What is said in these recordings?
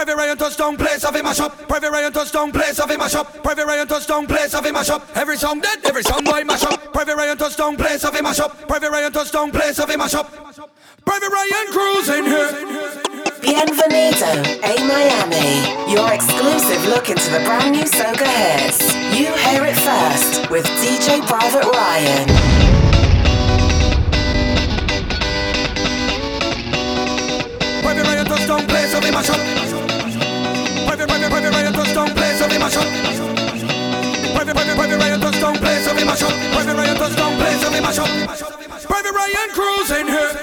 Private Ryan touchdown, place of him mash up. Private Ryan touchdown, place of him mash up. Private Ryan touchdown, place of him mash up. Every song dead, every song boy mash up. Private Ryan touchdown, place of him mash up. Private Ryan touchdown, place of him mash up. Private Ryan cruising here. Bienvenido a Miami, your exclusive look into the brand new Soca hits. You hear it first with DJ Private Ryan. Private Ryan touchdown, place of him mash up. Private, private, private Ryan touchdown, of him mash up. Private Ryan of him mash up. Private Ryan cruising here.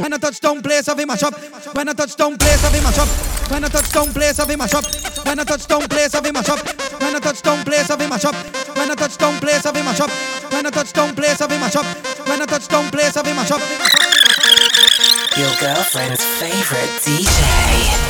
When I touch down place, I mash up. When I touch down place, I mash up. When I touch down place, I mash up. When I touch down place, I mash up. When I touch down place, I mash up. When I touch down place, I mash up. When I touch down place, I mash up. When I touch down place, I mash up. Your girlfriend's favorite DJ.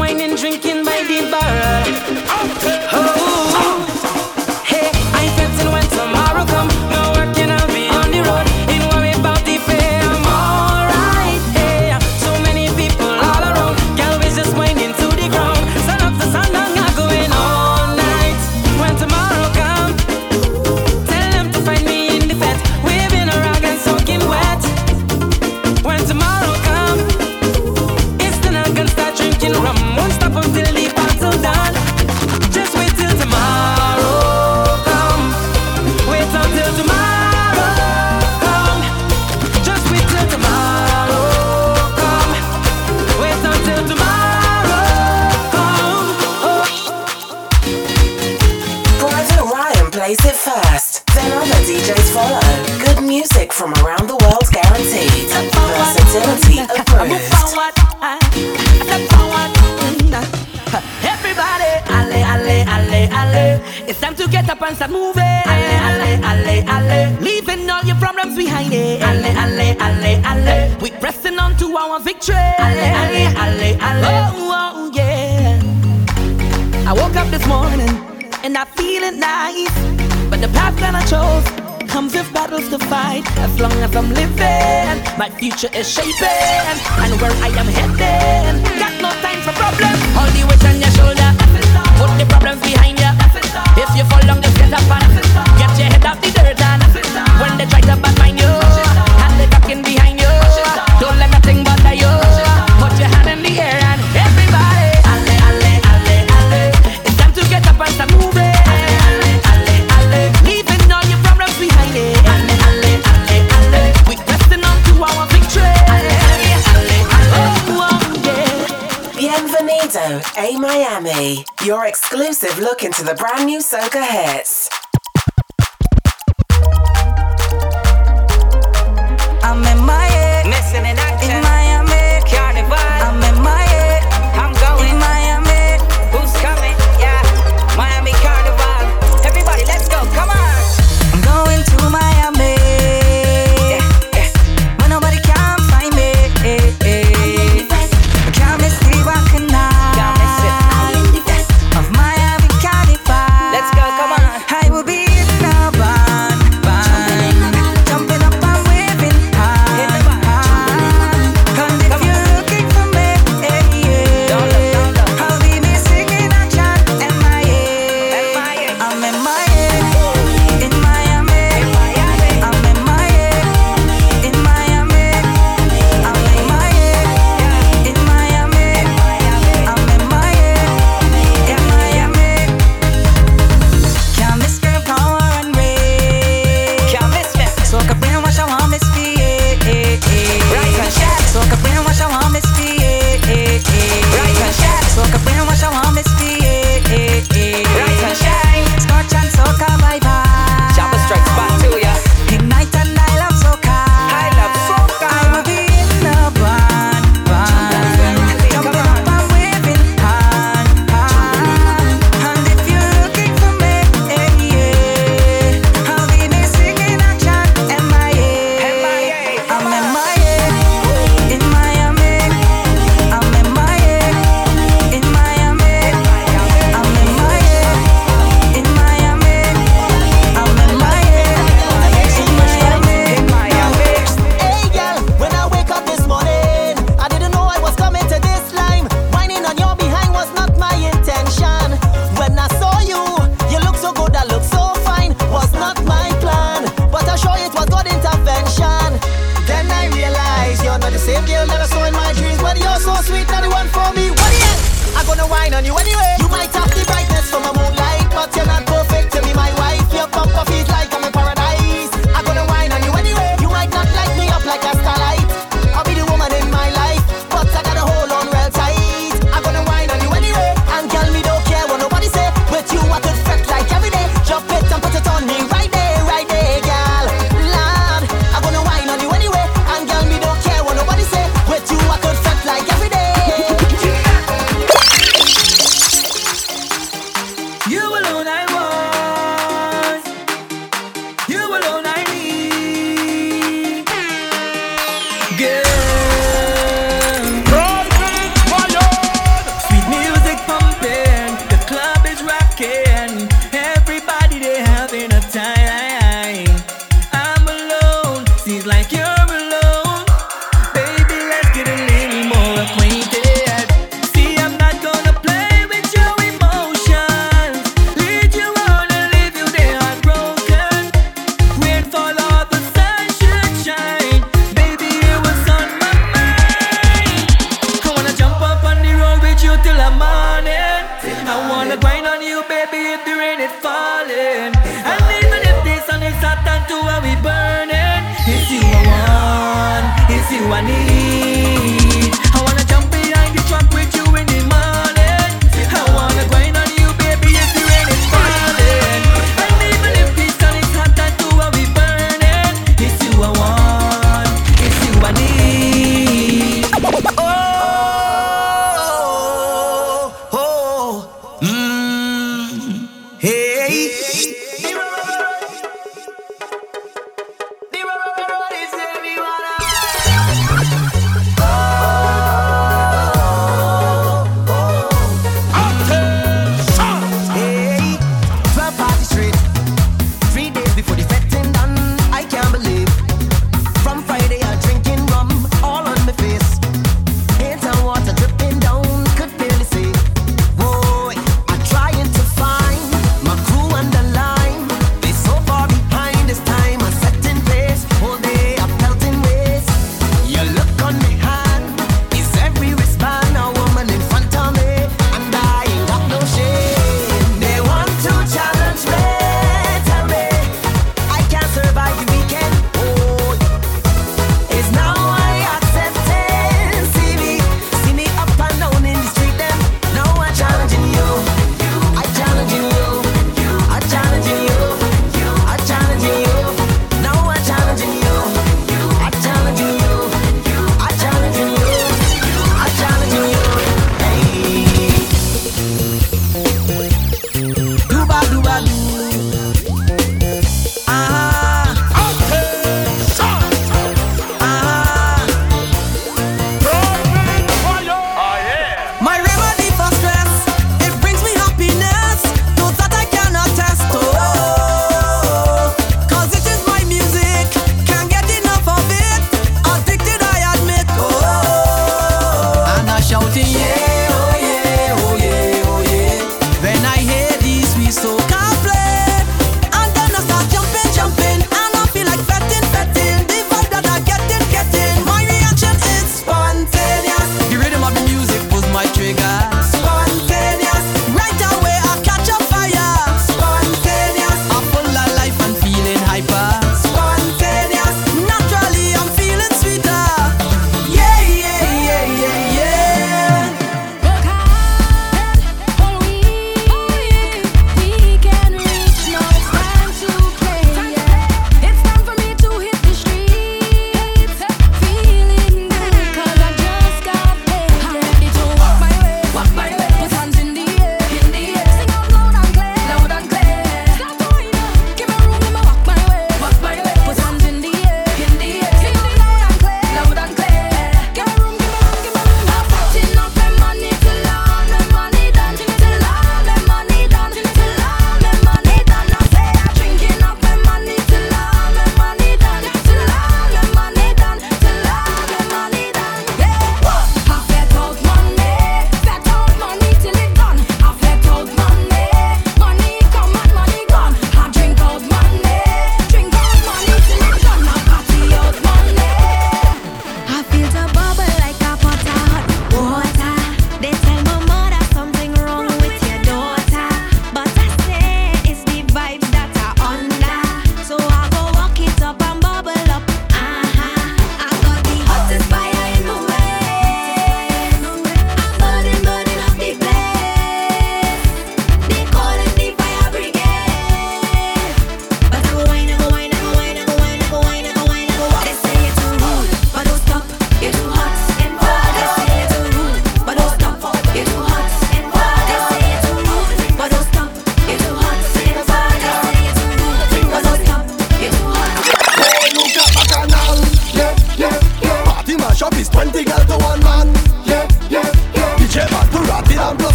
whining, drinking by the bar. Oh. future is shaping and where I am heading. Got no time for problems. All the weight on your shoulder. Put the problems behind you. If you fall down, just get up and Your exclusive look into the brand new Soca hits. sweet, not the one for me. What the hell? I'm gonna whine on you anyway.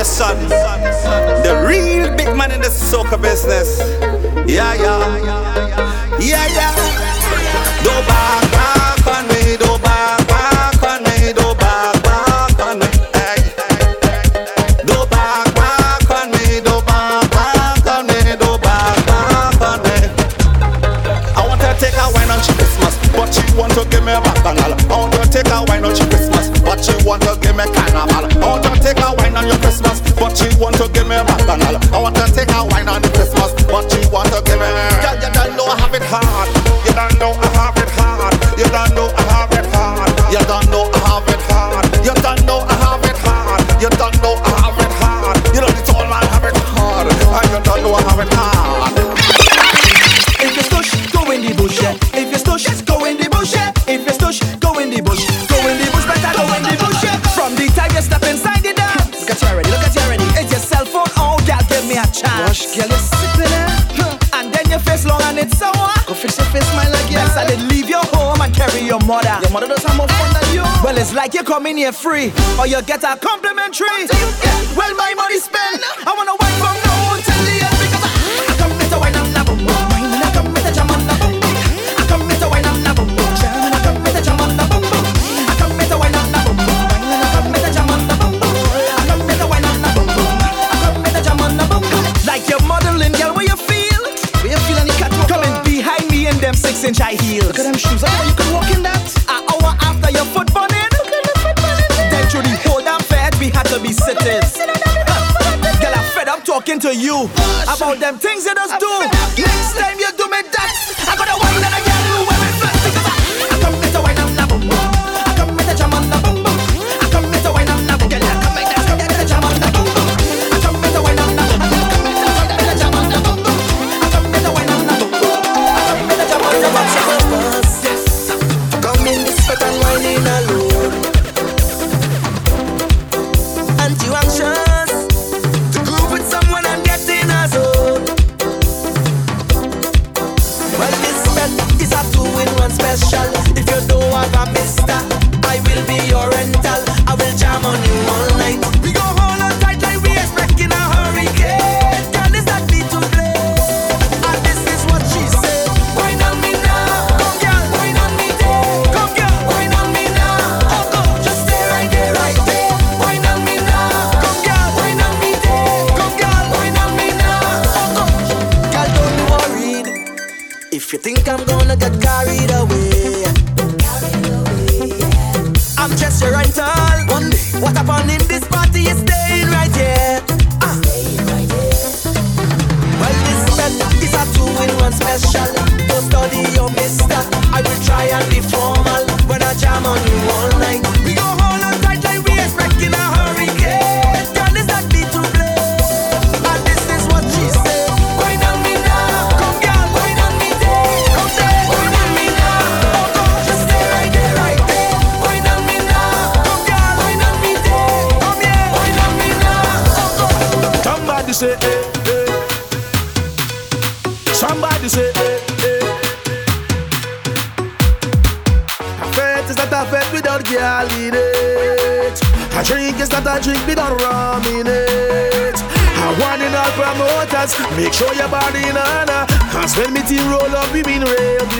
your son. The real big man in the soca business. Yeah, yeah. Yeah, yeah. Do back, back on me, do back, back on me, do back, back on me. Hey. Do back, back on me, do back, back on me, do back, back on me. I want to take a wine on Christmas, but she want to give me a bacchanal I want to take a wine on Christmas, but she want to give me carnival. I want to take a wine on your she want to give me a bacchanal. I want to take a wine on the mother. Your mother does have more fun than you. Well, it's like you're coming here free, or you get a complimentary. Yeah. Well, my money spent. I wanna wine from now on till the end because I, I come with a wine and a boom. I come with a jam and a boom. I come with a wine and a boom. I come with a jam and a boom. I come with a wine and a boom. I come with a jam and a boom. I come with a wine and a boom. I come with a jam and a boom. Like your modeling girl, where you feel? Where you feel any cat? Coming behind me in them six inch high heels. Look them shoes. I know you could walk in that. talking to you about them things they just do.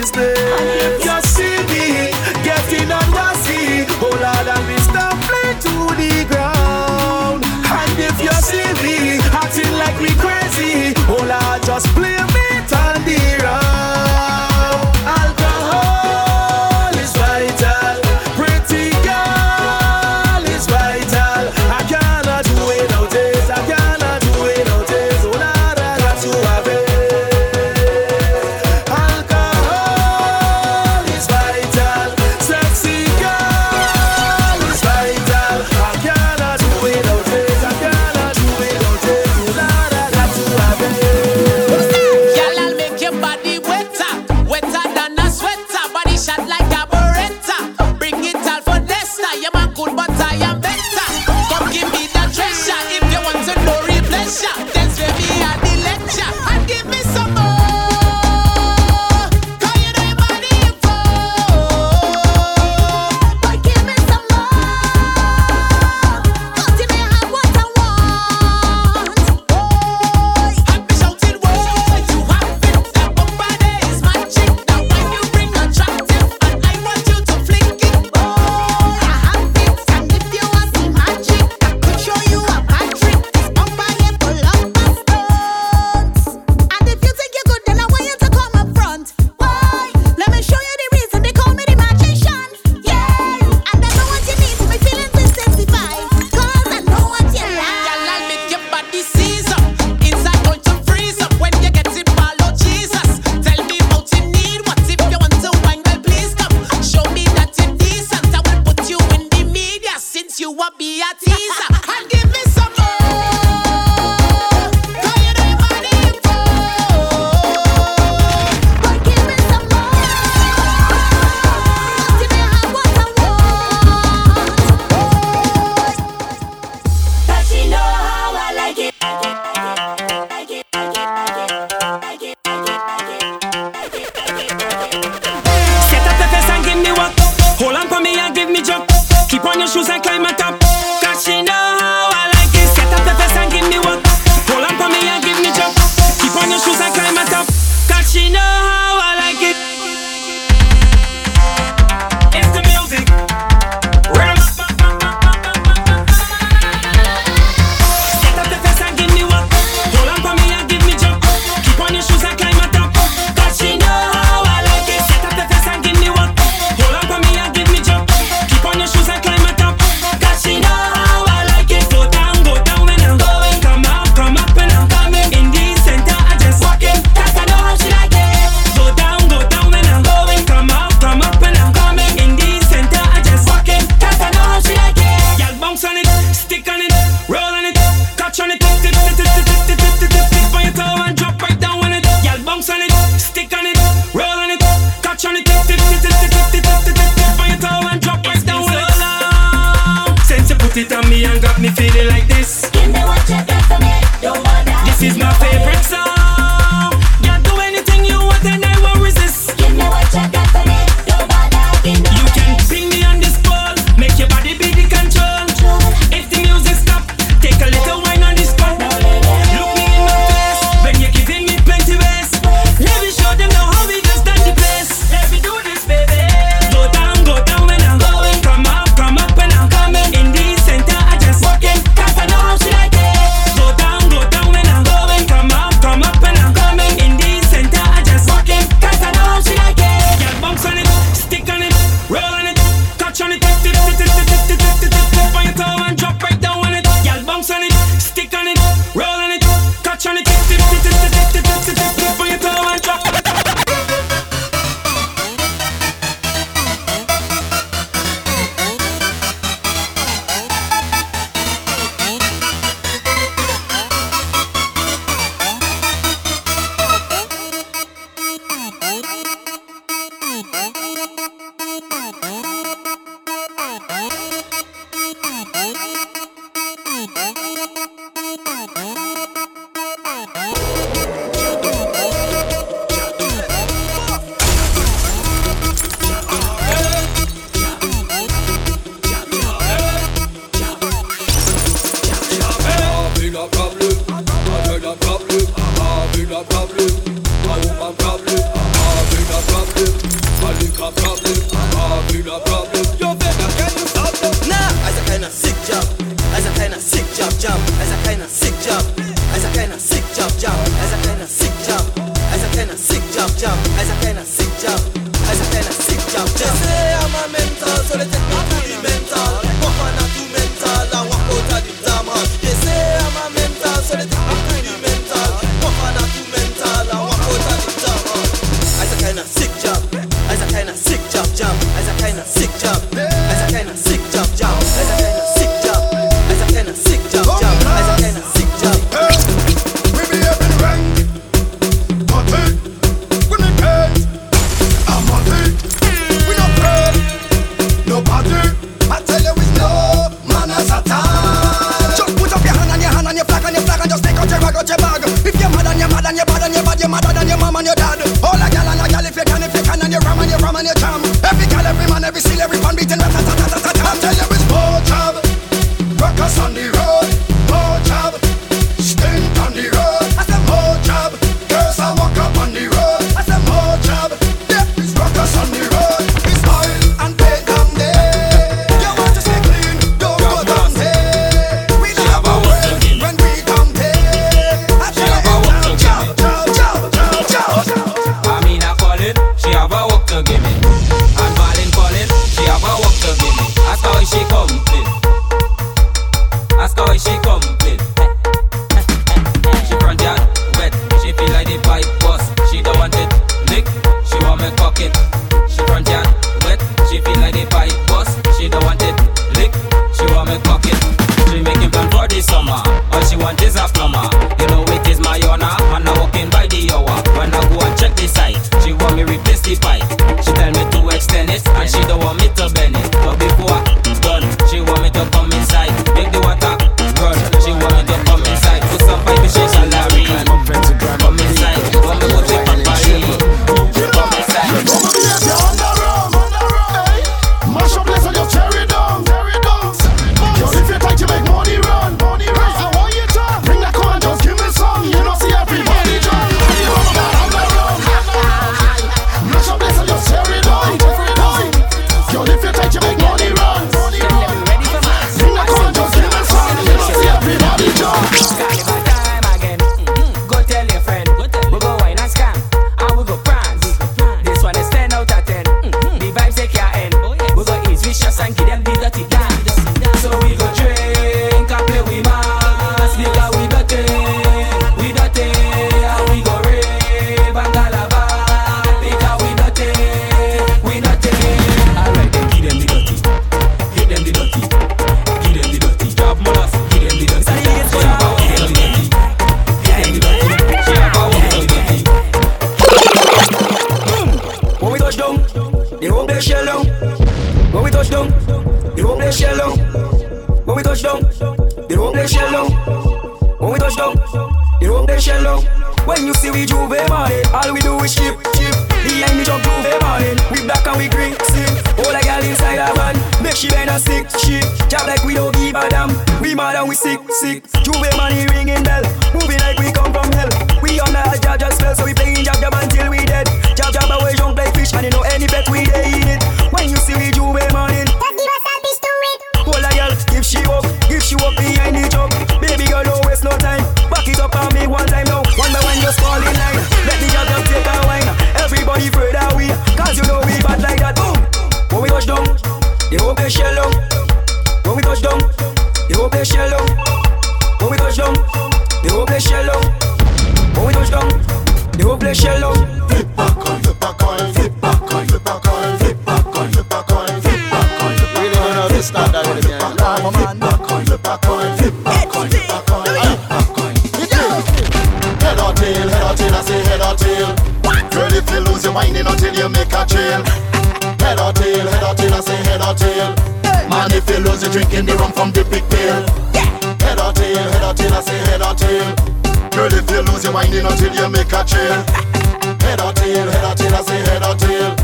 this day. When you see we juve money, all we do is chip, chip. Behind me jump groove money, we black and we green, sip. All a girl inside a van, make she bend and sick, shit. Job like we don't give a damn, we mad and we sick, sick. Juve money ringing bell, moving like we come from hell. We on the jaja spell, so we playing jab jab until we drinking the rum from the pigtail. Yeah. Head or tail, head or tail, I say head or tail. Girl, if you lose your mind until you make a chill. head or tail, head or tail, I say head or tail.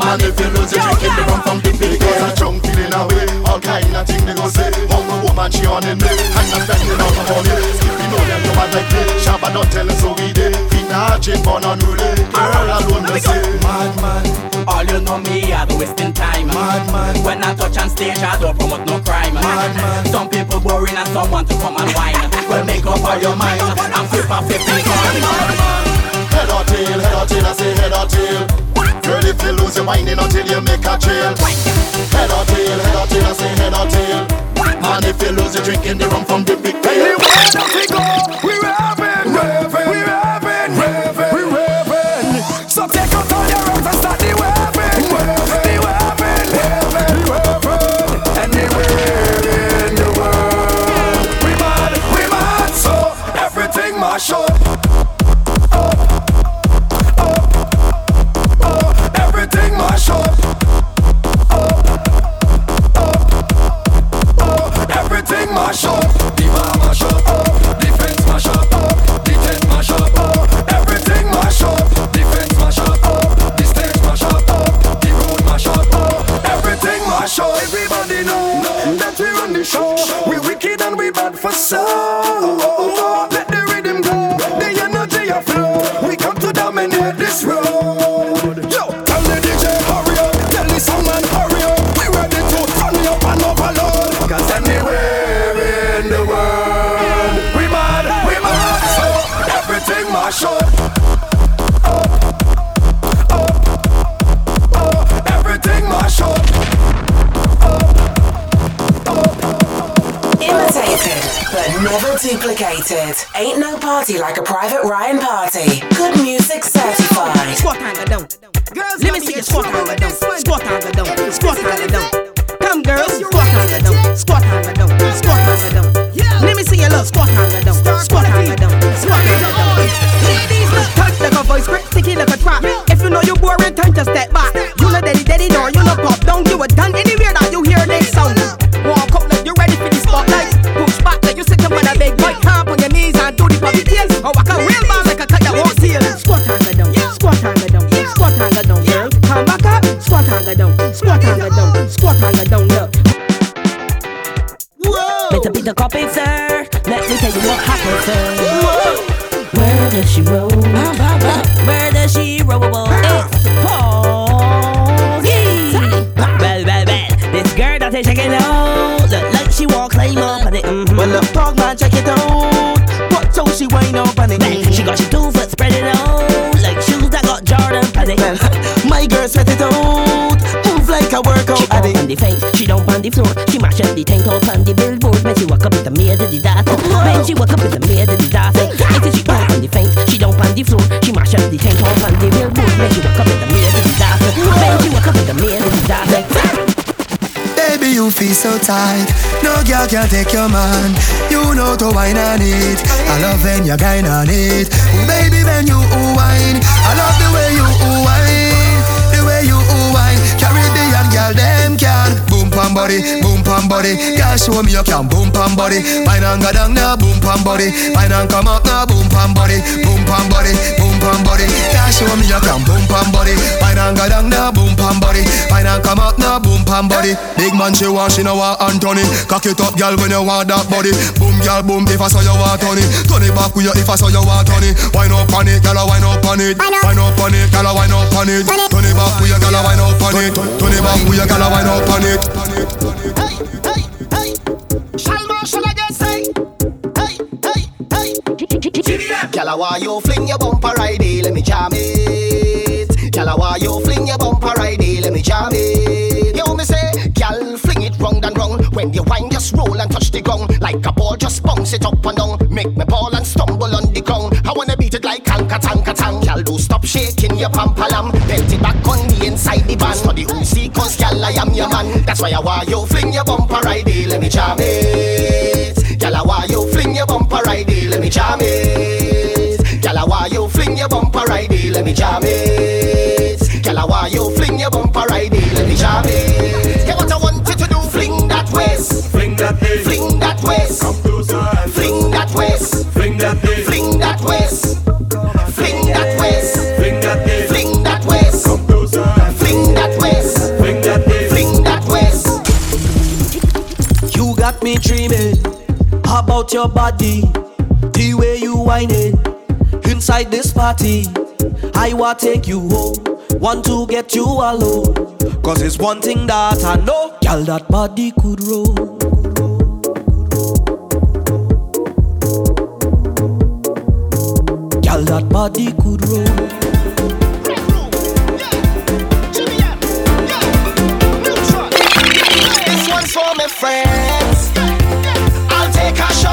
Man, if you lose your drinking the rum from the pigtail. I jump feeling away, all kind of thing they go say. Hungry woman, she on in me. I'm not standing on the money. Skipping on them, no man like me. Shabba don't tell us so we did. Feet not chip on unruly. Girl, alone, they say. Mad, mad, mad. All you know me, I be wasting time. Madman. When I touch on stage, I don't promote no crime. Madman. Some people boring and some want to come and whine. well, make up all your mind. I'm flip for 50 Madman. Head or tail, head or tail, I say head or tail. Girl, if you lose your mind, you until you make a trail. Head or tail, head or tail, I say head or tail. Man, if you lose your drink in the rum from the big tail. can't take your man. You know to wine on it. I love when you grind on it. Ooh, baby, when you ooh, wine, I love the way you ooh, wine, the way you ooh, wine. Caribbean girl, them. Can boom pam body, boom pam body. Girl, show me you can boom pam body. Pine and go down now, boom pam body. Pine and come up now, boom pam body, boom pam body, boom pam body. Girl, show me you can boom pam body. Pine and go down now, boom pam body. Pine and come up now, boom pam body. Big man, she want she know what Anthony. Cock it up, girl, when you want that body. Boom, girl, boom. If I saw you want Tony, Tony back with you. If I saw you want Tony, wine up on it, girl, wine up on it, wine up on it, girl, wine up on it. Tony back with you, girl, wine up on it, Tony back with you, girl, wine up on it. Gyal, why you fling your bumper right feet, cause gal, I am your man. That's why I want you fling your bumper right there, let me jam it. Gal, I want you fling your bumper right there, let me jam it. me dreaming about your body, the way you whining it inside this party. I will take you home, want to get you alone. Cause it's one thing that I know, girl, that body could roll. Girl, that body could roll.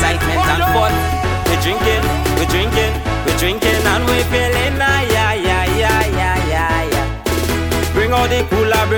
excitement and fun. We're drinking, we're drinking, we're drinking and we're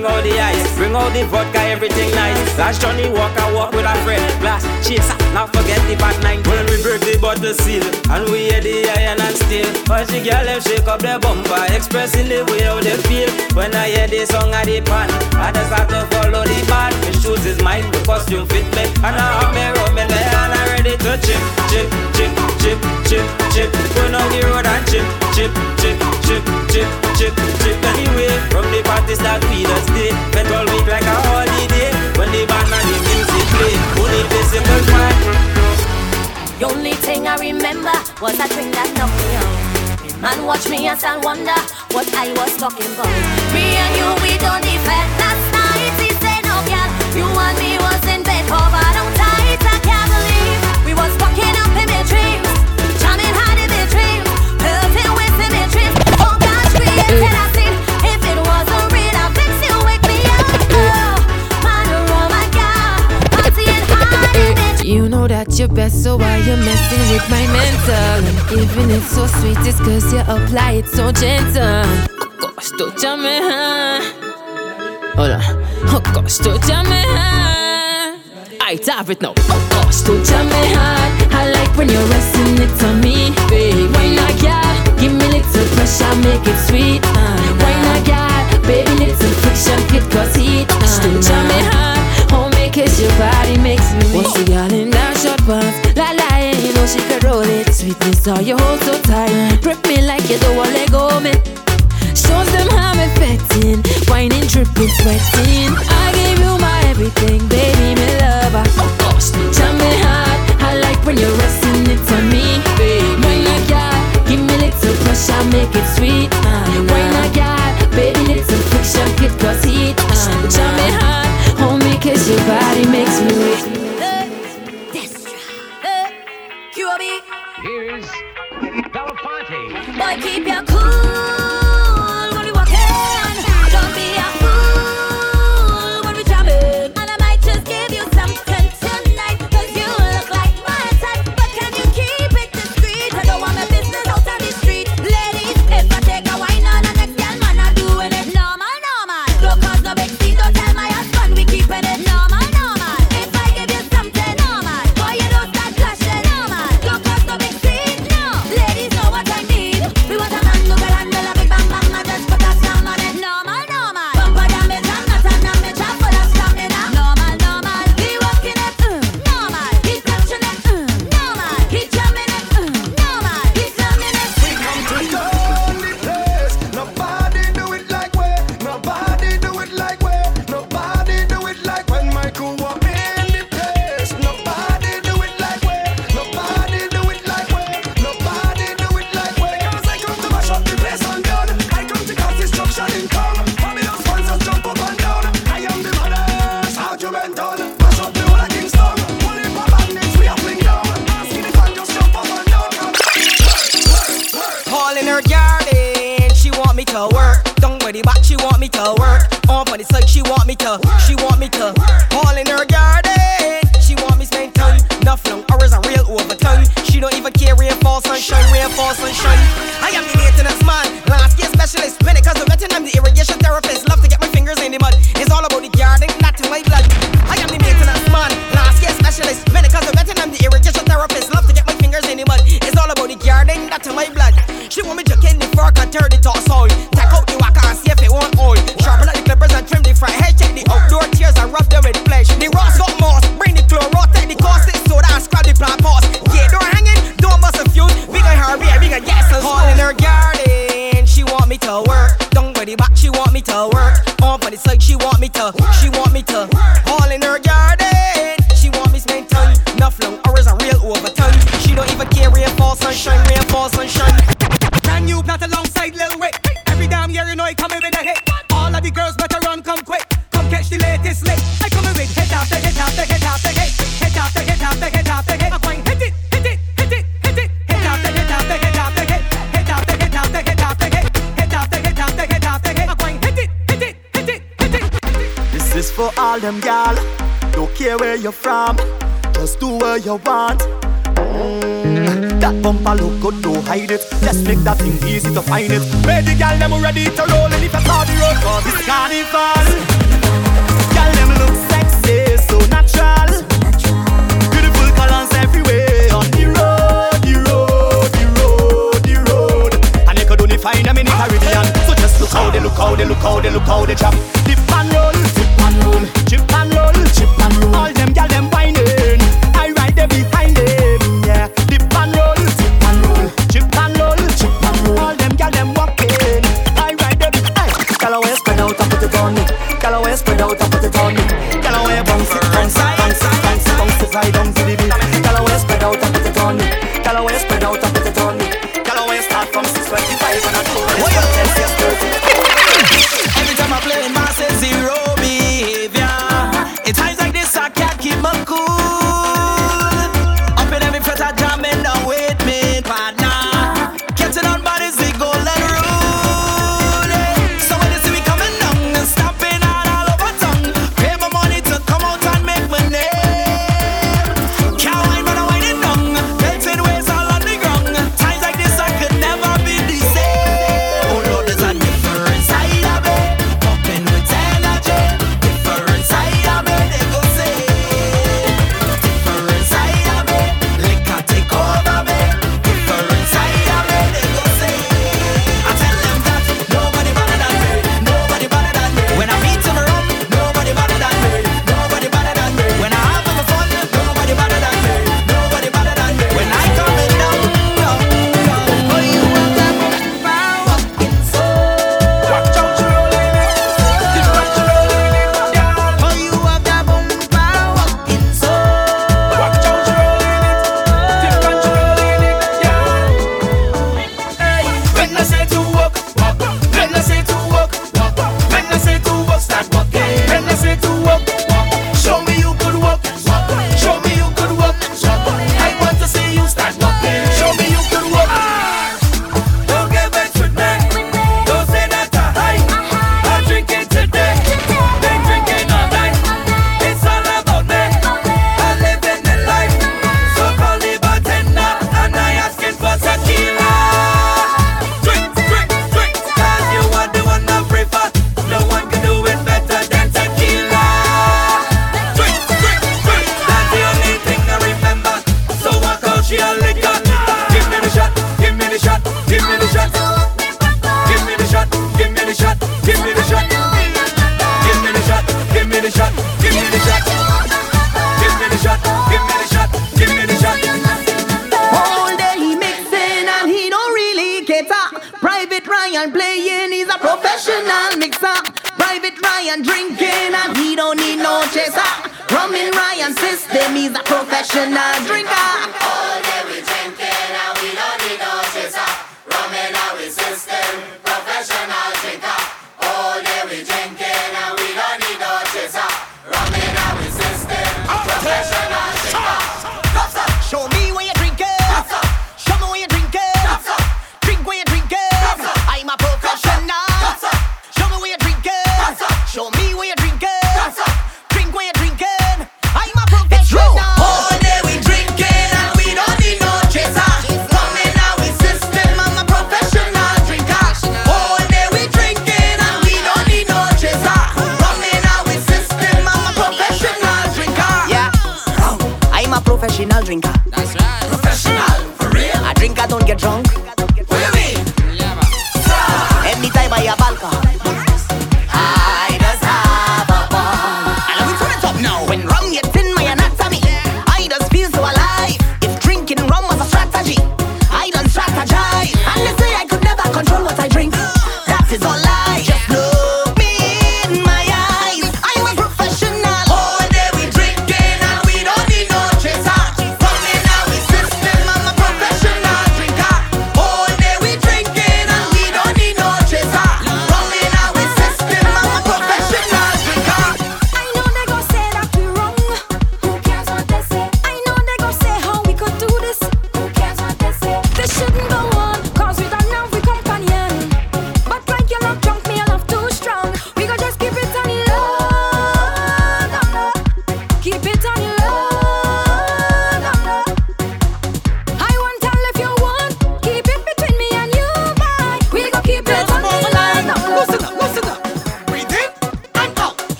bring out the ice, bring out the vodka, everything nice. Last Johnnie Walker walk with a friend, glass chaser, not forget the bad night. When we break the bottle seal, and we hear the iron and steel. but the girl them shake up their bumper, expressing the way how they feel. When I hear the song of the pan, I just have to follow the band. My shoes is mine, the costume fit me, and I have me rubbing and I'm ready to chip, chip, chip, chip, chip chip. Going on the road and chip, chip, chip, chip, chip, chip, chip. Anyway, from the party start we just stay, spent all week like a holiday. When the band and the music play, only the simple man. The only thing I remember was that drink that knocked me out. Man, watch me and still wonder what I was talking about. Me and you, we don't defend. Last night he said, oh, no, girl, you and me was in bed covered you're best, so why you messing with my mental? And even it's so sweet, it's cause you apply it so gentle. Oh gosh, don't jam me, huh? Hold on. Oh gosh, don't jam me, huh? I have it now. Oh gosh, don't jam me hard. I like when you're resting it on me, babe. Why not, girl? Give me little pressure, make it sweet. Uh, why not, girl? Baby, little friction, it cause heat. Uh, don't jam me hard. Oh, make it your body makes me. What's the short pants? La la, you know she could roll it. Sweetness, how you hold so tight. Grip me like you don't want let go, me. Shows them how me fetting, whining, dripping, sweating. I gave you my everything, baby, me lover. Oh gosh, me hard. I like when you're resting it on me, baby. Why not, girl? Give me little pressure, make it sweet. Uh, you from. Just do what you want. Mm. That bumper look good, don't hide it. Just make that thing easy to find it. Where the gal them ready to roll, and if I saw the road, cause it's carnival. Gal them look sexy, so natural. Beautiful colors everywhere on the road, the road, the road, the road. And you could only find them in the Caribbean. So just look how they look, how they look, how they look, how they jump. The pan road. He's a professional drinker.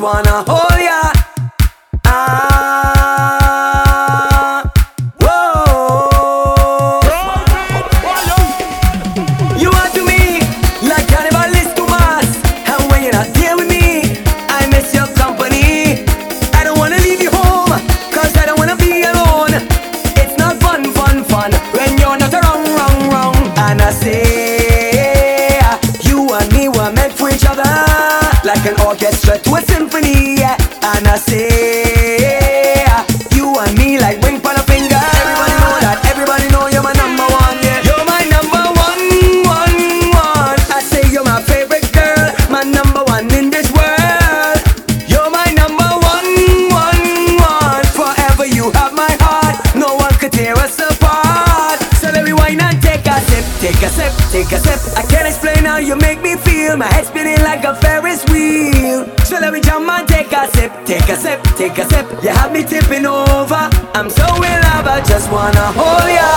wanna hold ya. Ah, whoa. You are to me like carnival is to us. And when you're not here with me, I miss your company. I don't wanna leave you home, cause I don't wanna be alone. It's not fun, fun, fun when you're not around, wrong, wrong. And I say, you and me were meant for each other like an orchestra. hacer. wanna hold ya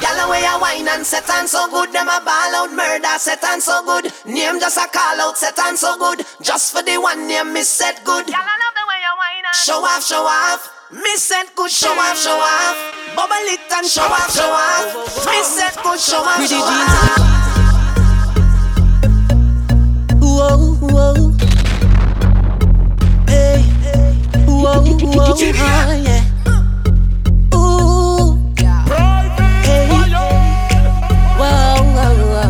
Gyal away a wine and set and so good. Them a ball out murder set and so good. Name just a call out set and so good. Just for the one name miss. set good. Y'all love the way you wine and Show off, show off. Miss set good show off, show off. Bubble it and show off, show off. Miss set good show off, show off. oh, ooh, oh, oh, yeah. Ooh, hey, whoa, whoa, whoa.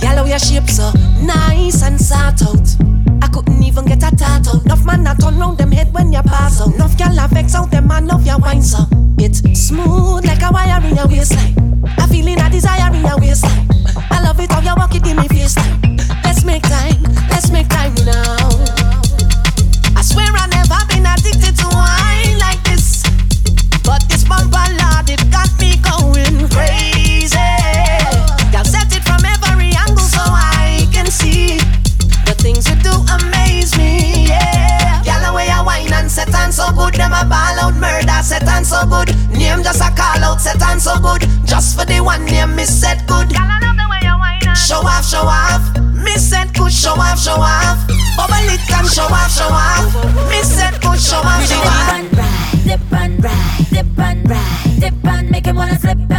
Girl, how your shape so nice and sat out. I couldn't even get a tattoo. Enough man, I turn round them head when you pass out. Enough girl, I vex out them man, love your wine so. It's smooth like a wire in your waistline. I feeling a desire in your waistline. I love it how you walk it in me face time. Let's make time, let's make time now. I swear I never. set and so good. Name just a call out, set and so good. Just for the one name, Miss set good. Show off, show off. Miss set good, show off, show off. Bubble it, and show off, show off. Miss set good, show off, show off. Dip and ride, dip and ride, dip and ride, dip and make him wanna slip.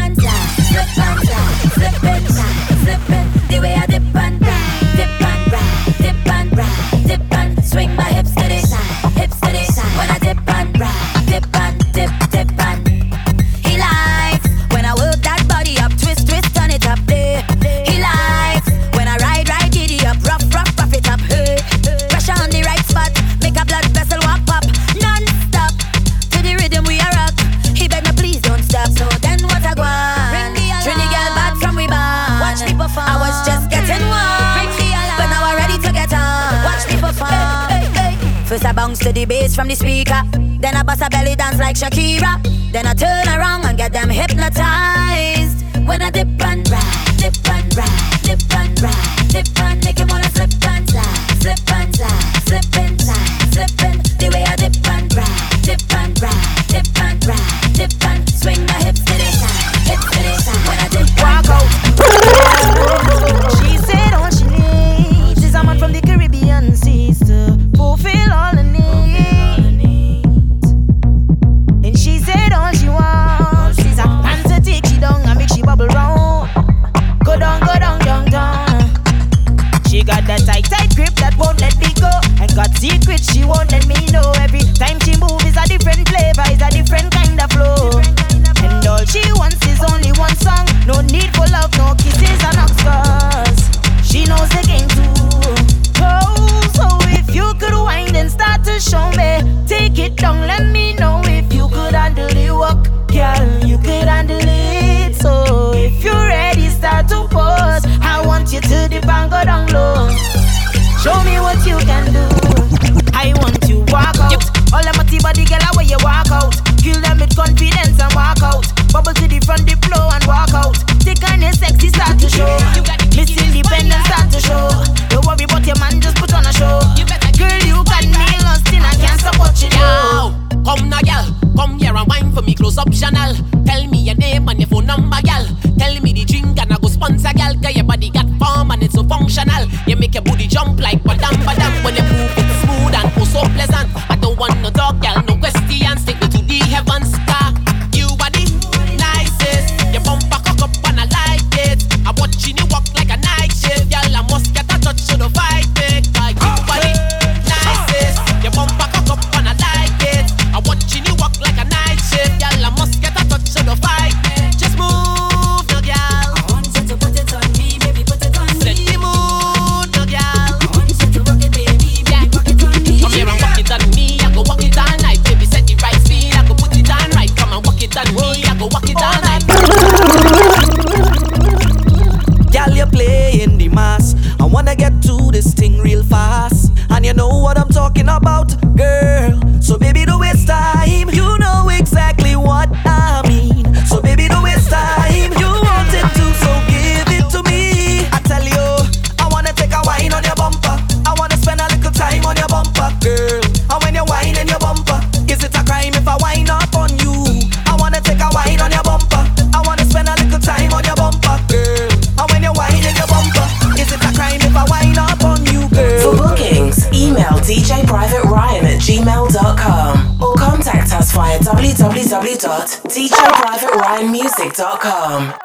Show me what you can do. I want you walk out. All them matty body girl, where you walk out. Kill them with confidence and walk out. Bubble to the front, the flow and walk out. Take on your sexy start to show. Miss independence start to show. Don't worry about your man, just put on a show. Girl, you got me lost and I can't support you now. Come now, girl. Come here and wine for me, close up, optional. Tell me your name and your phone number, gal. Tell me the drink and I go sponsor, gal. Cause your body got form and it's so functional. You make your booty jump like badam badam when you move it smooth and oh so pleasant. www.djprivateryanmusic.com.